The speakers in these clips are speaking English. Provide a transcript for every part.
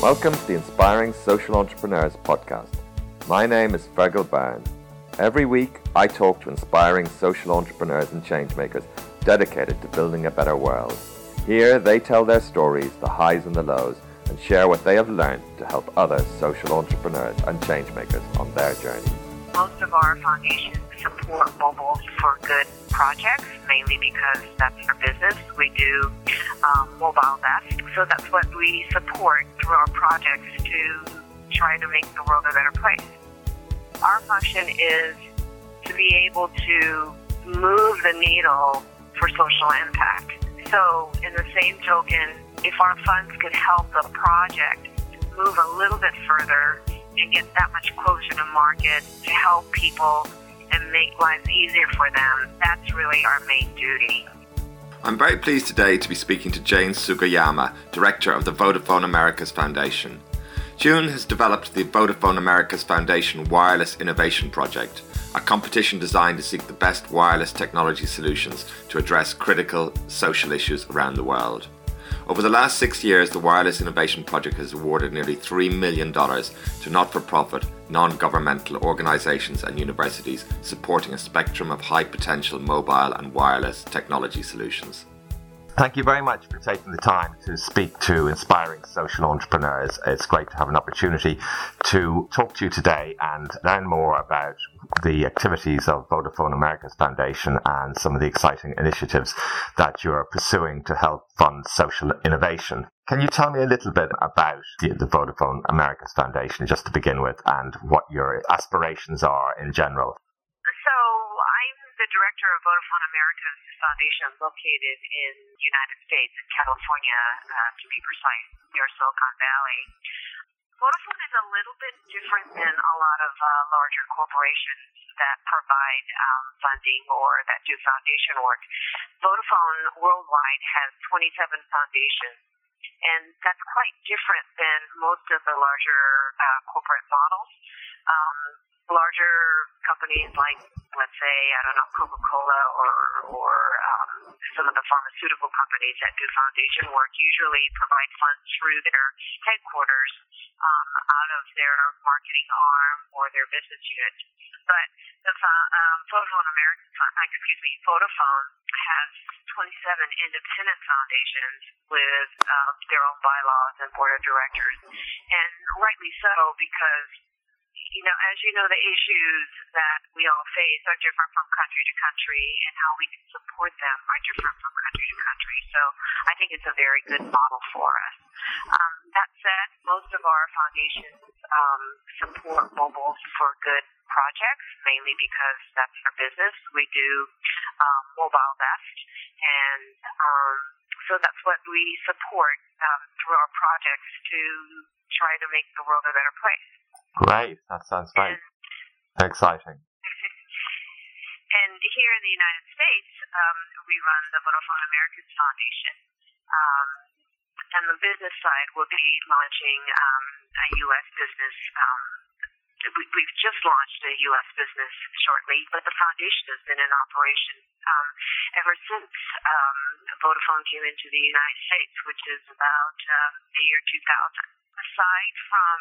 Welcome to the Inspiring Social Entrepreneurs podcast. My name is Fergal Byrne. Every week, I talk to inspiring social entrepreneurs and changemakers dedicated to building a better world. Here, they tell their stories, the highs and the lows, and share what they have learned to help other social entrepreneurs and changemakers on their journey. Most of our foundations support mobile for good projects, mainly because that's our business. We do um, mobile best, so that's what we support through our projects to try to make the world a better place. Our function is to be able to move the needle for social impact. So, in the same token, if our funds could help the project move a little bit further and get that much closer to market to help people make lives easier for them, that's really our main duty. I'm very pleased today to be speaking to June Sugiyama, Director of the Vodafone Americas Foundation. June has developed the Vodafone Americas Foundation Wireless Innovation Project, a competition designed to seek the best wireless technology solutions to address critical social issues around the world. Over the last six years, the Wireless Innovation Project has awarded nearly $3 million to not for profit, non governmental organisations and universities supporting a spectrum of high potential mobile and wireless technology solutions. Thank you very much for taking the time to speak to inspiring social entrepreneurs. It's great to have an opportunity to talk to you today and learn more about the activities of Vodafone Americas Foundation and some of the exciting initiatives that you're pursuing to help fund social innovation. Can you tell me a little bit about the, the Vodafone Americas Foundation just to begin with and what your aspirations are in general? The director of Vodafone Americas Foundation located in the United States, in California, uh, to be precise, near Silicon Valley. Vodafone is a little bit different than a lot of uh, larger corporations that provide um, funding or that do foundation work. Vodafone worldwide has 27 foundations, and that's quite different than most of the larger uh, corporate models. Um, larger companies like, let's say, I don't know, Coca-Cola or or um, some of the pharmaceutical companies that do foundation work usually provide funds through their headquarters um, out of their marketing arm or their business unit. But the um, Vodafone American, excuse me, Vodafone has 27 independent foundations with uh, their own bylaws and board of directors, and rightly so because you know, as you know, the issues that we all face are different from country to country, and how we can support them are different from country to country. So I think it's a very good model for us. Um, that said, most of our foundations um, support mobile for good projects, mainly because that's our business. We do um, mobile best, and um, so that's what we support um, through our projects to try to make the world a better place. Great. That sounds great. and, exciting. and here in the United States, um, we run the Vodafone Americas Foundation. Um, and the business side will be launching um, a U.S. business. Um, we, we've just launched a U.S. business shortly, but the foundation has been in operation um, ever since um, Vodafone came into the United States, which is about um, the year 2000. Aside from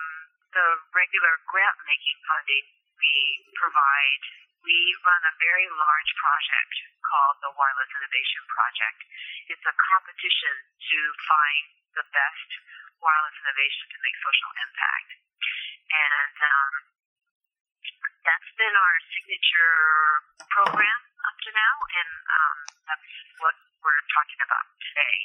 the regular grant making funding we provide, we run a very large project called the Wireless Innovation Project. It's a competition to find the best wireless innovation to make social impact. And um, that's been our signature program up to now, and um, that's what we're talking about today.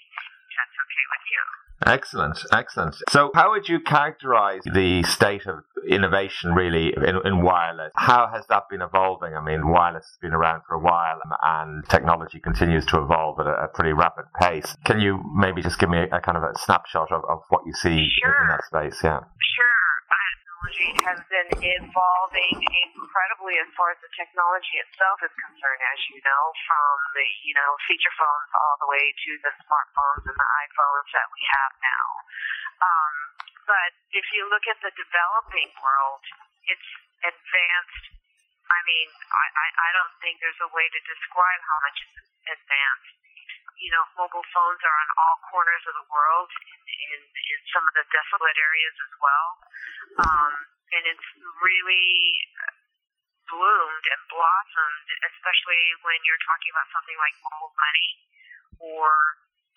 That's okay with you. Excellent, excellent. So, how would you characterize the state of innovation really in, in, wireless? How has that been evolving? I mean, wireless has been around for a while um, and technology continues to evolve at a, a pretty rapid pace. Can you maybe just give me a, a kind of a snapshot of, of what you see sure. in that space? Yeah. Sure technology has been evolving incredibly as far as the technology itself is concerned, as you know, from the, you know, feature phones all the way to the smartphones and the iPhones that we have now. Um, but if you look at the developing world, it's advanced. I mean, I, I, I don't think there's a way to describe how much it's advanced. You know, mobile phones are on all corners of the world in, in, in some of the desolate areas as well. Um, and it's really bloomed and blossomed, especially when you're talking about something like mobile money or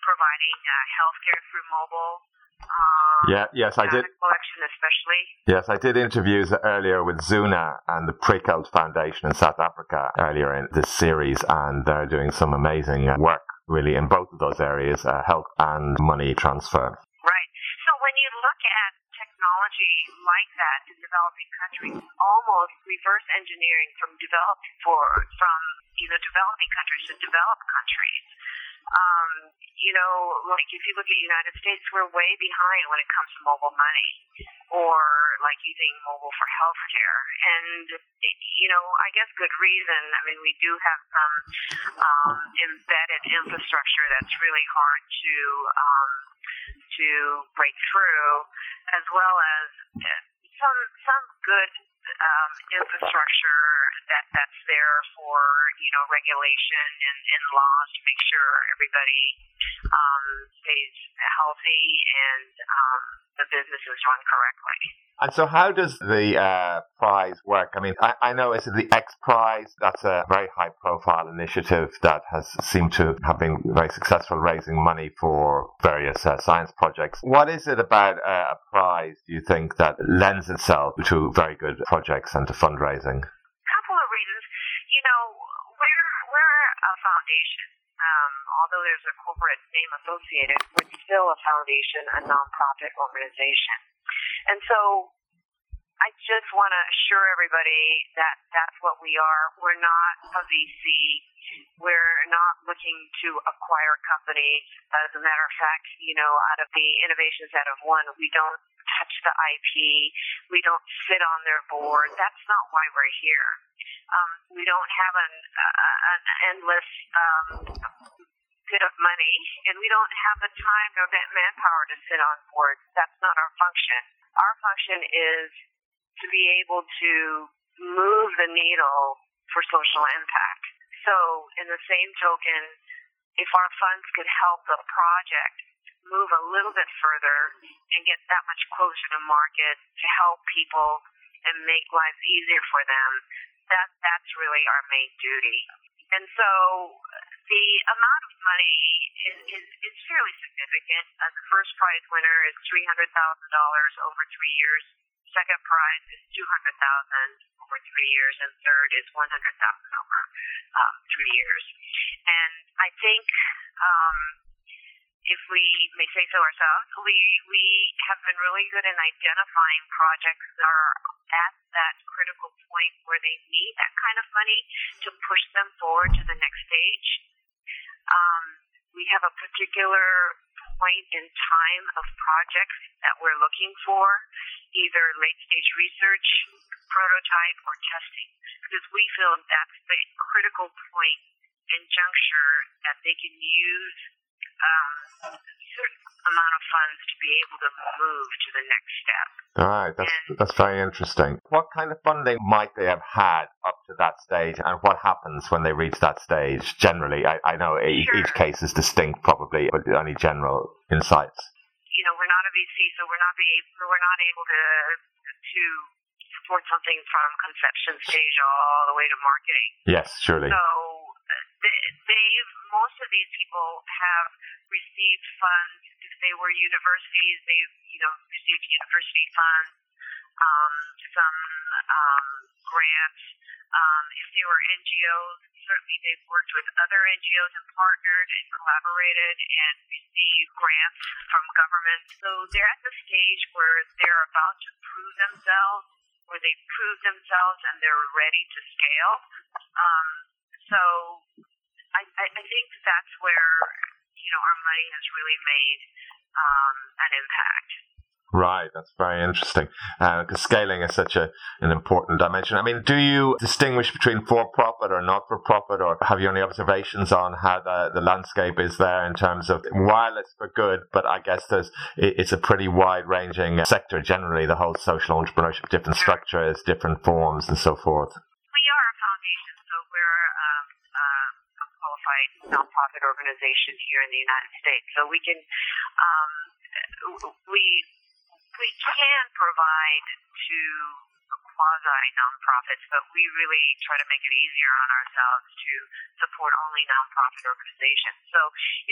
providing uh, healthcare through mobile. Um, yeah, yes, I did. Collection, especially. Yes, I did interviews earlier with Zoona and the Praekelt Foundation in South Africa earlier in this series, and they're doing some amazing work really in both of those areas, uh, health and money transfer. Right. So when you look at technology like that in developing countries, almost reverse engineering from developed for from you know developing countries to developed countries. Um, you know, like if you look at the United States, we're way behind when it comes to mobile money or like using mobile for healthcare. And, you know, I guess good reason. I mean, we do have some um, embedded infrastructure that's really hard to um, to break through, as well as uh, some some good um, infrastructure that that's there for you know regulation and, and laws to make sure everybody um, stays healthy and um, the business is run correctly. And so, how does the uh, prize work? I mean, I, I know it's the X Prize. That's a very high-profile initiative that has seemed to have been very successful, raising money for various uh, science projects. What is it about uh, a prize? Do you think that lends itself to very good projects and to fundraising? A couple of reasons. You know, we're we're a foundation. Although there's a corporate name associated, we're still a foundation, a nonprofit organization. And so I just want to assure everybody that that's what we are. We're not a VC. We're not looking to acquire companies. As a matter of fact, you know, out of the innovations that have won, we don't touch the IP. We don't sit on their board. That's not why we're here. Um, we don't have an, uh, an endless um, bit of money, and we don't have the time or that manpower to sit on boards. That's not our function. Our function is to be able to move the needle for social impact. So, in the same token, if our funds could help the project move a little bit further and get that much closer to market to help people and make lives easier for them, that that's really our main duty. And so the amount of money is, is, is fairly significant. Uh, the first prize winner is $300,000 over three years. Second prize is 200000 over three years. And third is 100000 over um, three years. And I think um, if we may say so ourselves, we, we have been really good in identifying projects that are at that critical point where they need that kind of money to push them forward to the next stage. Um, we have a particular point in time of projects that we're looking for, either late stage research, prototype, or testing, because we feel that's the critical point and juncture that they can use um, certain amount of funds to be able to move to the next step. All right, that's and, that's very interesting. What kind of funding might they have had up to that stage, and what happens when they reach that stage? Generally, I, I know sure. each case is distinct, probably, but any general insights. You know, we're not a VC, so we're not be able, we're not able to to support something from conception stage all the way to marketing. Yes, surely. So they've most of these people have received funds. If they were universities, they've you know received university funds, um, some um, grants. Um, if they were NGOs, certainly they've worked with other NGOs and partnered and collaborated and received grants from government. So they're at the stage where they're about to prove themselves, where they've proved themselves and they're ready to scale. Um, so I, I, I think that's where you know our money has really made um, an impact. Right, that's very interesting because uh, scaling is such a, an important dimension. I mean, do you distinguish between for profit or not for profit, or have you any observations on how the, the landscape is there in terms of wireless for good? But I guess there's it, it's a pretty wide ranging sector generally, the whole social entrepreneurship, different structures, different forms, and so forth. Certified nonprofit organization here in the United States. So we can um, we we can provide to quasi nonprofits, but we really try to make it easier on ourselves to support only nonprofit organizations. So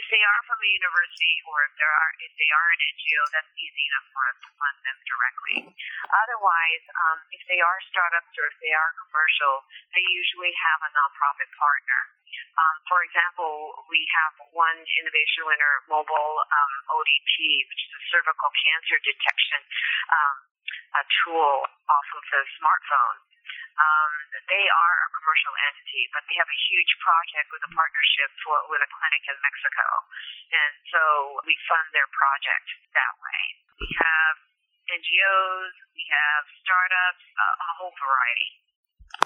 if they are from a university or if they are if they are an NGO, that's easy enough for us to fund them directly. Otherwise, um, if they are startups or if they are commercial, they usually have a nonprofit partner. Um, for example, we have one innovation winner, mobile um, ODT, which is a cervical cancer detection um, a tool off of the smartphone. Um, they are a commercial entity, but they have a huge project with a partnership for, with a clinic in Mexico. And so we fund their project that way. We have NGOs, we have startups, uh, a whole variety.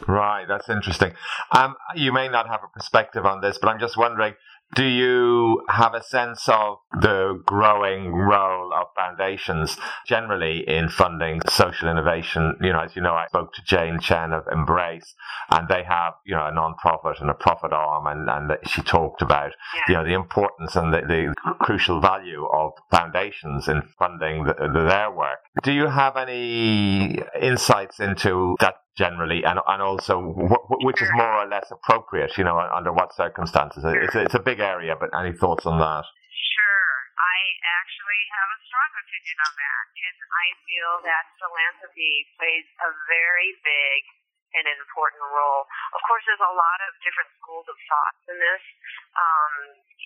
Right, that's interesting. Um, you may not have a perspective on this, but I'm just wondering do you have a sense of the growing role of foundations generally in funding social innovation? You know, as you know, I spoke to Jane Chen of Embrace, and they have, you know, a non-profit and a profit arm, and, and she talked about, yeah. you know, the importance and the, the, crucial value of foundations in funding the, the, their work. Do you have any insights into that generally, and and also which is more or less appropriate, you know, under what circumstances? It's a, it's a big area, but any thoughts on that? Sure, I actually have a strong opinion on that, and I feel that philanthropy plays a very big and an important role. Of course, there's a lot of different schools of thought in this. Um,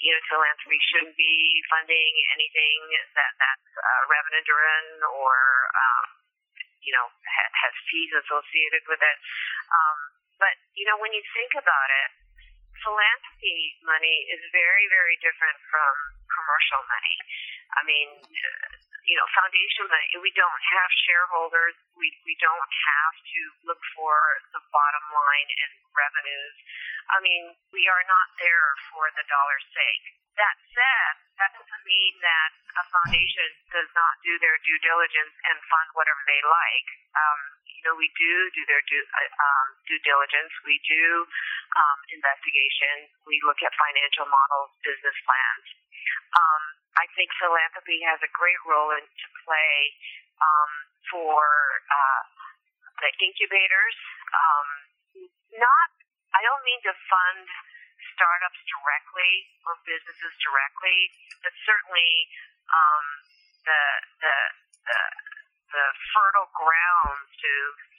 you know, philanthropy shouldn't be funding anything that that's uh, revenue driven or um, you know, ha- has fees associated with it. Um, but, you know, when you think about it, philanthropy money is very, very different from commercial money. I mean, you know, foundation we don't have shareholders. We, we don't have to look for the bottom line and revenues. I mean, we are not there for the dollar's sake. That said, that doesn't mean that a foundation does not do their due diligence and fund whatever they like. Um, you know, we do do their due, uh, um, due diligence. We do um, investigation. We look at financial models, business plans. Um, I think philanthropy has a great role in, to play um, for uh, the incubators. Um, not, I don't mean to fund startups directly or businesses directly, but certainly um, the, the, the, the fertile ground to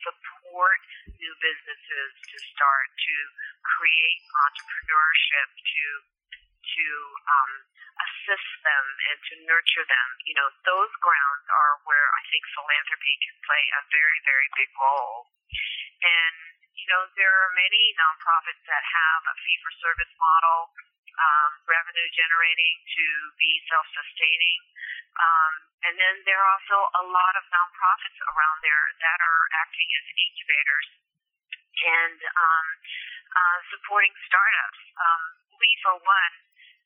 support new businesses to start, to create entrepreneurship, to to um, assist them and to nurture them. You know, those grounds are where I think philanthropy can play a very, very big role. And you know, there are many nonprofits that have a fee for service model, um, revenue generating to be self sustaining. Um, and then there are also a lot of nonprofits around there that are acting as incubators and um, uh, supporting startups. Um, we, for one,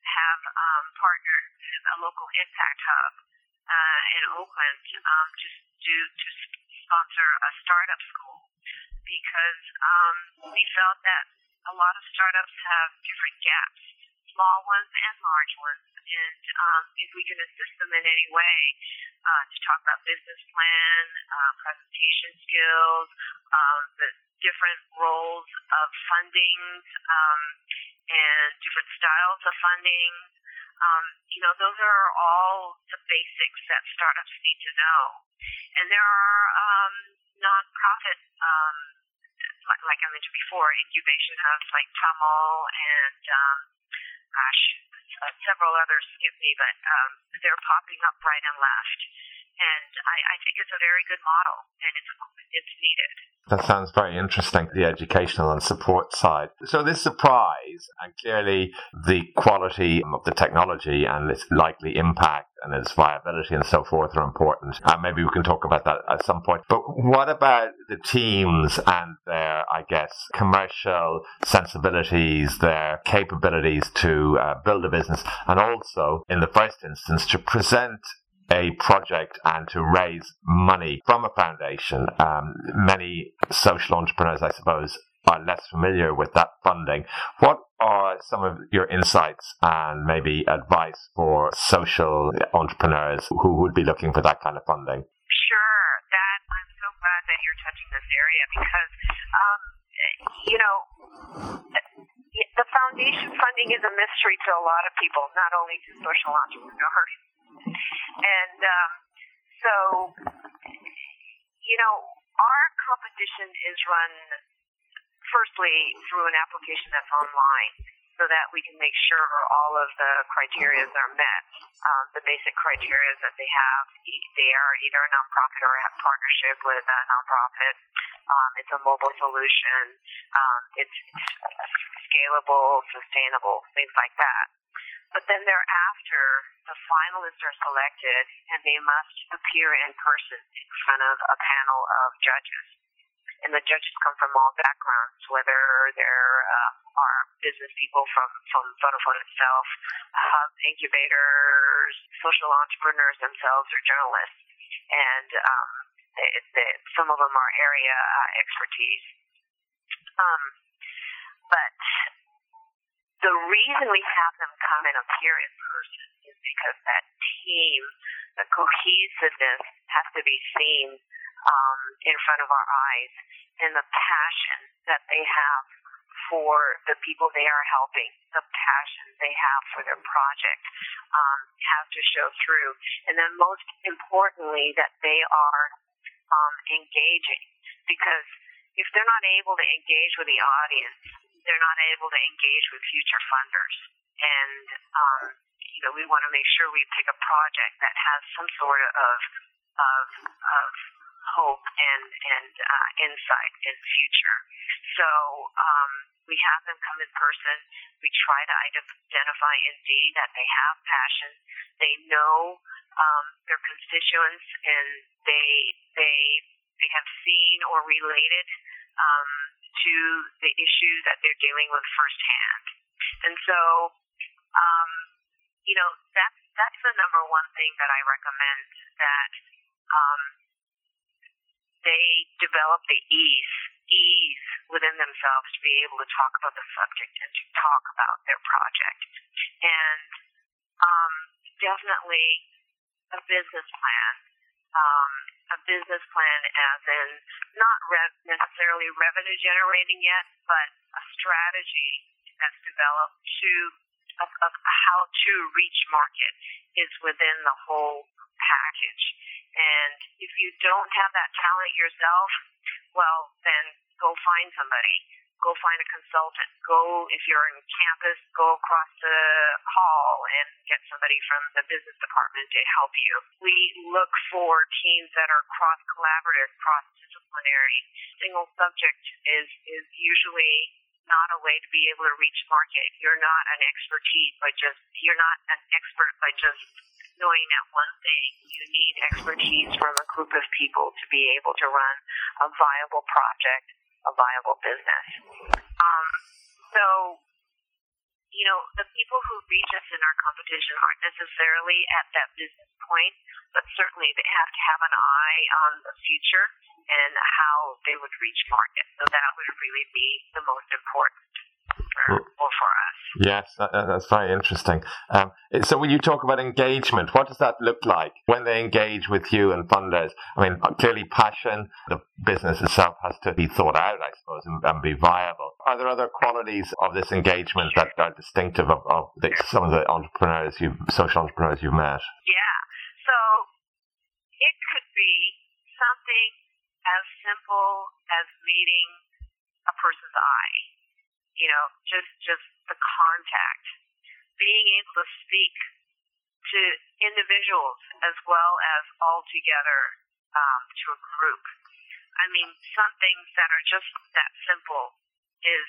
have um, partnered a local impact hub uh, in Oakland um, just to, to sponsor a startup school because um, we felt that a lot of startups have different gaps, small ones and large ones. And um, if we can assist them in any way uh, to talk about business plan, uh, presentation skills, um, the different roles of funding, um, and different styles of funding, um, you know, those are all the basics that startups need to know. And there are um, nonprofit um, like, like I mentioned before, incubation hubs like Tumml and, um, gosh, uh, several others skip me, but um, they're popping up right and left. And I, I think it's a very good model, and it's it's needed. That sounds very interesting, the educational and support side. So, this surprise and clearly the quality of the technology and its likely impact and its viability and so forth are important. And maybe we can talk about that at some point. But what about the teams and their, I guess, commercial sensibilities, their capabilities to uh, build a business, and also, in the first instance, to present a project and to raise money from a foundation. Um, many social entrepreneurs, I suppose, are less familiar with that funding, what are some of your insights and maybe advice for social entrepreneurs who would be looking for that kind of funding? Sure. That I'm so glad that you're touching this area because, um, you know, the foundation funding is a mystery to a lot of people, not only to social entrepreneurs. And um, so, you know, our competition is run firstly through an application that's online so that we can make sure all of the criteria are met. Um, the basic criteria that they have, they are either a nonprofit or have partnership with a nonprofit. Um, it's a mobile solution. Um, it's, scalable, sustainable, things like that. But then thereafter, the finalists are selected and they must appear in person in front of a panel of judges and the judges come from all backgrounds, whether there uh, are business people from from Vodafone itself, hub incubators, social entrepreneurs themselves, or journalists, and um, some of them are area uh, expertise. Um, but the reason we have them come and appear in person is because that team, the cohesiveness, has to be seen um, in front of our eyes and the passion that they have for the people they are helping, the passion they have for their project um, have to show through. And then most importantly, that they are um, engaging because if they're not able to engage with the audience, they're not able to engage with future funders. And, um, you know, we want to make sure we pick a project that has some sort of, of, of hope and and uh, insight in the future. So um, we have them come in person. We try to identify indeed that they have passion. They know um, their constituents, and they they they have seen or related um, to the issue that they're dealing with firsthand. And so, um, you know, that's that's the number one thing that I recommend that um, they develop the ease ease within themselves to be able to talk about the subject and to talk about their project. And um, definitely a business plan. Um, a business plan as in not re- necessarily revenue generating yet, but a strategy that's developed to of, of how to reach market is within the whole package. And if you don't have that talent yourself, well, then go find somebody. Go find a consultant. Go, if you're in campus, go across the hall and get somebody from the business department to help you. We look for teams that are cross collaborative, cross disciplinary. Single subject is, is usually not a way to be able to reach market. You're not an expertise by just, you're not an expert by just knowing that one thing, you need expertise from a group of people to be able to run a viable project, a viable business. Um, so, you know, the people who reach us in our competition aren't necessarily at that business point, but certainly they have to have an eye on the future and how they would reach market. So that would really be the most important for, for us. Yes, that, that's very interesting. Um, so when you talk about engagement, what does that look like when they engage with you and funders? I mean, clearly passion, the business itself has to be thought out, I suppose, and, and be viable. Are there other qualities of this engagement that are distinctive of, of the, some of the entrepreneurs you social entrepreneurs you've met? Yeah. So it could be something as simple as meeting a person's eye you know, just just the contact, being able to speak to individuals as well as all together um, to a group. I mean, some things that are just that simple is,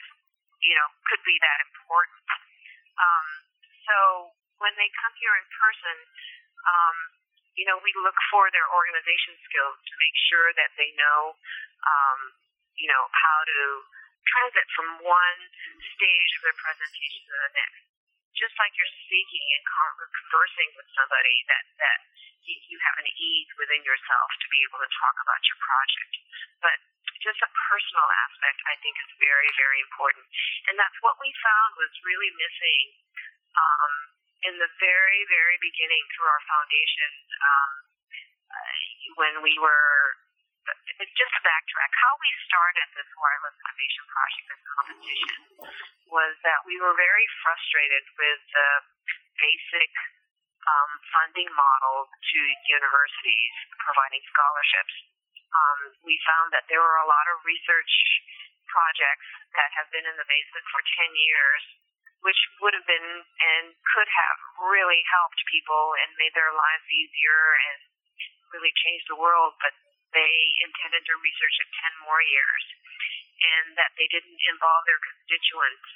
you know, could be that important. Um, so when they come here in person, um, you know, we look for their organization skills to make sure that they know, um, you know, how to transit from one stage of their presentation to the next. Just like you're speaking and conversing with somebody, that that you have an ease within yourself to be able to talk about your project. But just a personal aspect, I think is very, very important. And that's what we found was really missing um, in the very, very beginning through our foundation um, uh, when we were. Just to backtrack, how we started this wireless innovation project, this competition, was that we were very frustrated with the basic um, funding model to universities providing scholarships. Um, we found that there were a lot of research projects that have been in the basement for 10 years, which would have been and could have really helped people and made their lives easier and really changed the world, but they intended to research it 10 more years and that they didn't involve their constituents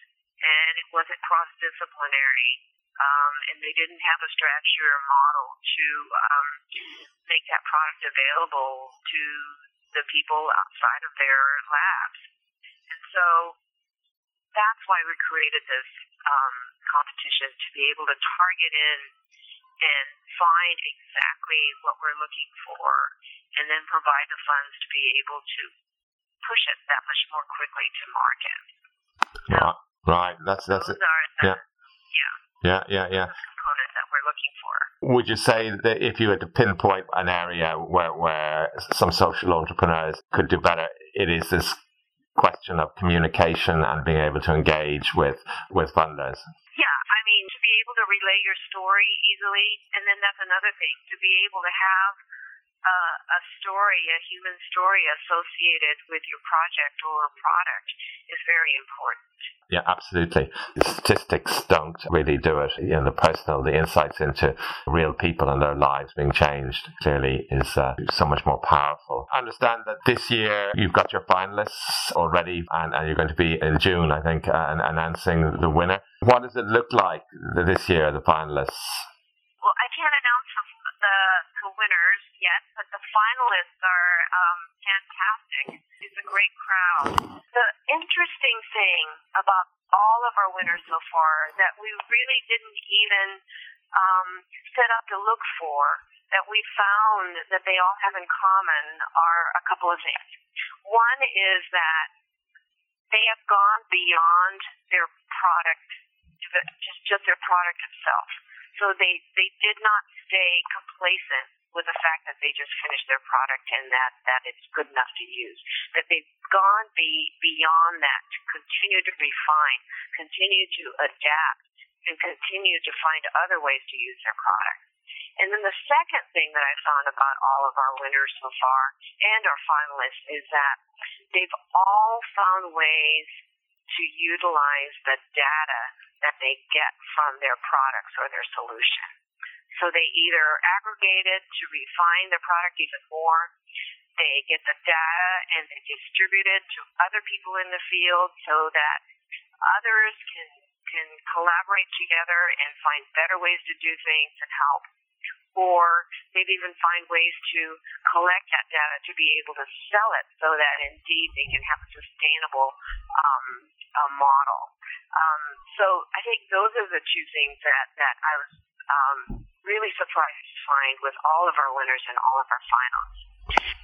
and it wasn't cross-disciplinary um, and they didn't have a strategy or model to um, make that product available to the people outside of their labs. And so that's why we created this um, competition to be able to target in and find exactly what we're looking for and then provide the funds to be able to push it that much more quickly to market. So right. That's that's it. yeah. Yeah, yeah, yeah. Component that we're looking for. Would you say that if you were to pinpoint an area where, where some social entrepreneurs could do better, it is this question of communication and being able to engage with, with funders? Yeah, I mean, to be able to relay easily, and then that's another thing, to be able to have uh, a story, a human story associated with your project or product is very important. Yeah, absolutely. The statistics don't really do it. You know, the personal, the insights into real people and their lives being changed clearly is uh, so much more powerful. I understand that this year you've got your finalists already and, and you're going to be in June, I think, uh, announcing the winner. What does it look like this year, the finalists? Well, I can't announce the, the winners yet, but the finalists are um, fantastic. It's a great crowd. The interesting thing about all of our winners so far that we really didn't even um, set up to look for, that we found that they all have in common are a couple of things. One is that they have gone beyond their product, just just their product itself. So they they did not stay complacent with the fact that they just finished their product and that, that it's good enough to use. That they've gone be, beyond that to continue to refine, continue to adapt, and continue to find other ways to use their product. And then the second thing that I found about all of our winners so far and our finalists is that they've all found ways to utilize the data that they get from their products or their solution. So they either aggregate it to refine the product even more, they get the data and they distribute it to other people in the field so that others can can collaborate together and find better ways to do things and help. Or maybe even find ways to collect that data to be able to sell it so that indeed they can have a sustainable um, model. Um, so I think those are the two things that, that I was um, really surprised to find with all of our winners and all of our finals.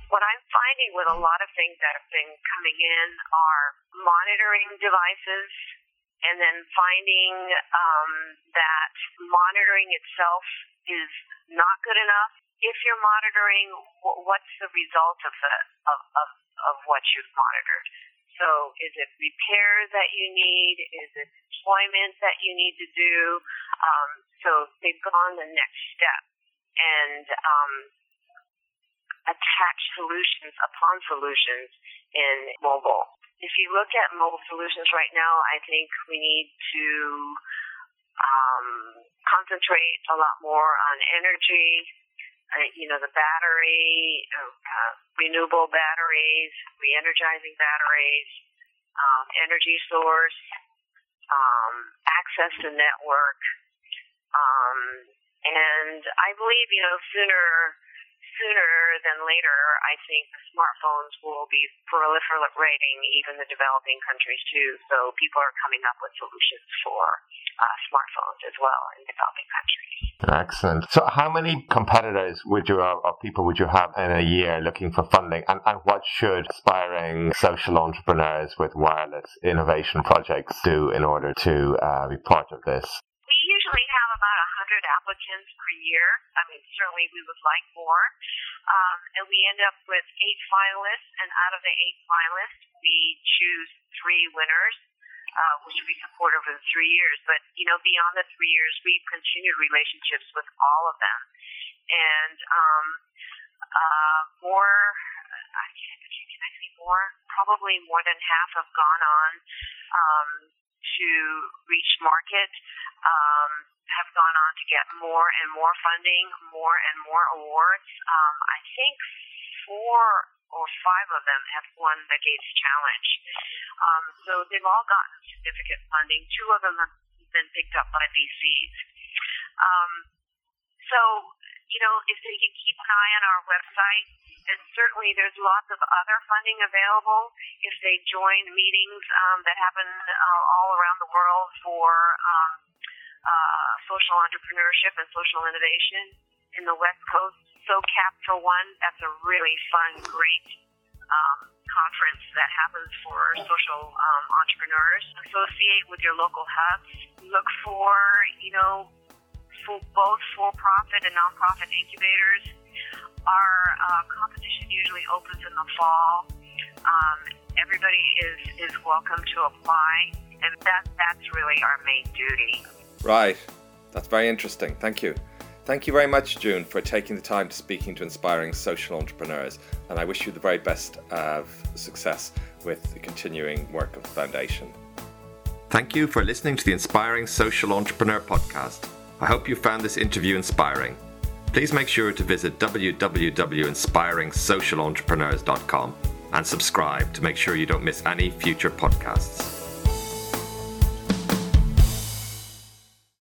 What I'm finding with a lot of things that have been coming in are monitoring devices and then finding um, that monitoring itself is not good enough. If you're monitoring, what's the result of the of, of, of what you've monitored? So is it repair that you need? Is it deployment that you need to do? Um, so they've gone the next step and um, attach solutions upon solutions in mobile. If you look at mobile solutions right now, I think we need to um, concentrate a lot more on energy, uh, you know, the battery, uh, uh, renewable batteries, re-energizing batteries, um, energy source, um, access to network, um, and I believe, you know, sooner sooner than later, I think smartphones will be proliferating even the developing countries too. So people are coming up with solutions for uh, smartphones as well in developing countries. Excellent. So, how many competitors would you or people would you have in a year looking for funding, and, and what should aspiring social entrepreneurs with wireless innovation projects do in order to uh, be part of this? We usually have about 100 applicants per year. I mean, certainly we would like more. Um, and we end up with eight finalists, and out of the eight finalists, we choose three winners uh, which we support over the three years. But, you know, beyond the three years, we've continued relationships with all of them. And um, uh, more, I can't, can I say more? Probably more than half have gone on um, to reach market, um, have gone on to get more and more funding, more and more awards. Um, I think four or five of them have won the Gates Challenge. Um, so they've all gotten significant funding. Two of them have been picked up by VCs. Um, so, you know, if they can keep an eye on our website, and certainly there's lots of other funding available if they join meetings um, that happen uh, all around the world for um, uh, social entrepreneurship and social innovation in the West Coast. SOCAP for one, that's a really fun, great um, conference that happens for social um, entrepreneurs. Associate with your local hubs. Look for, you know, for both for-profit and nonprofit incubators. Our uh, competition usually opens in the fall. Um, everybody is, is welcome to apply, and that, that's really our main duty. Right. That's very interesting. Thank you. Thank you very much, June, for taking the time to speaking to inspiring social entrepreneurs, and I wish you the very best of success with the continuing work of the Foundation. Thank you for listening to the Inspiring Social Entrepreneur podcast. I hope you found this interview inspiring. Please make sure to visit www.inspiringsocialentrepreneurs.com and subscribe to make sure you don't miss any future podcasts.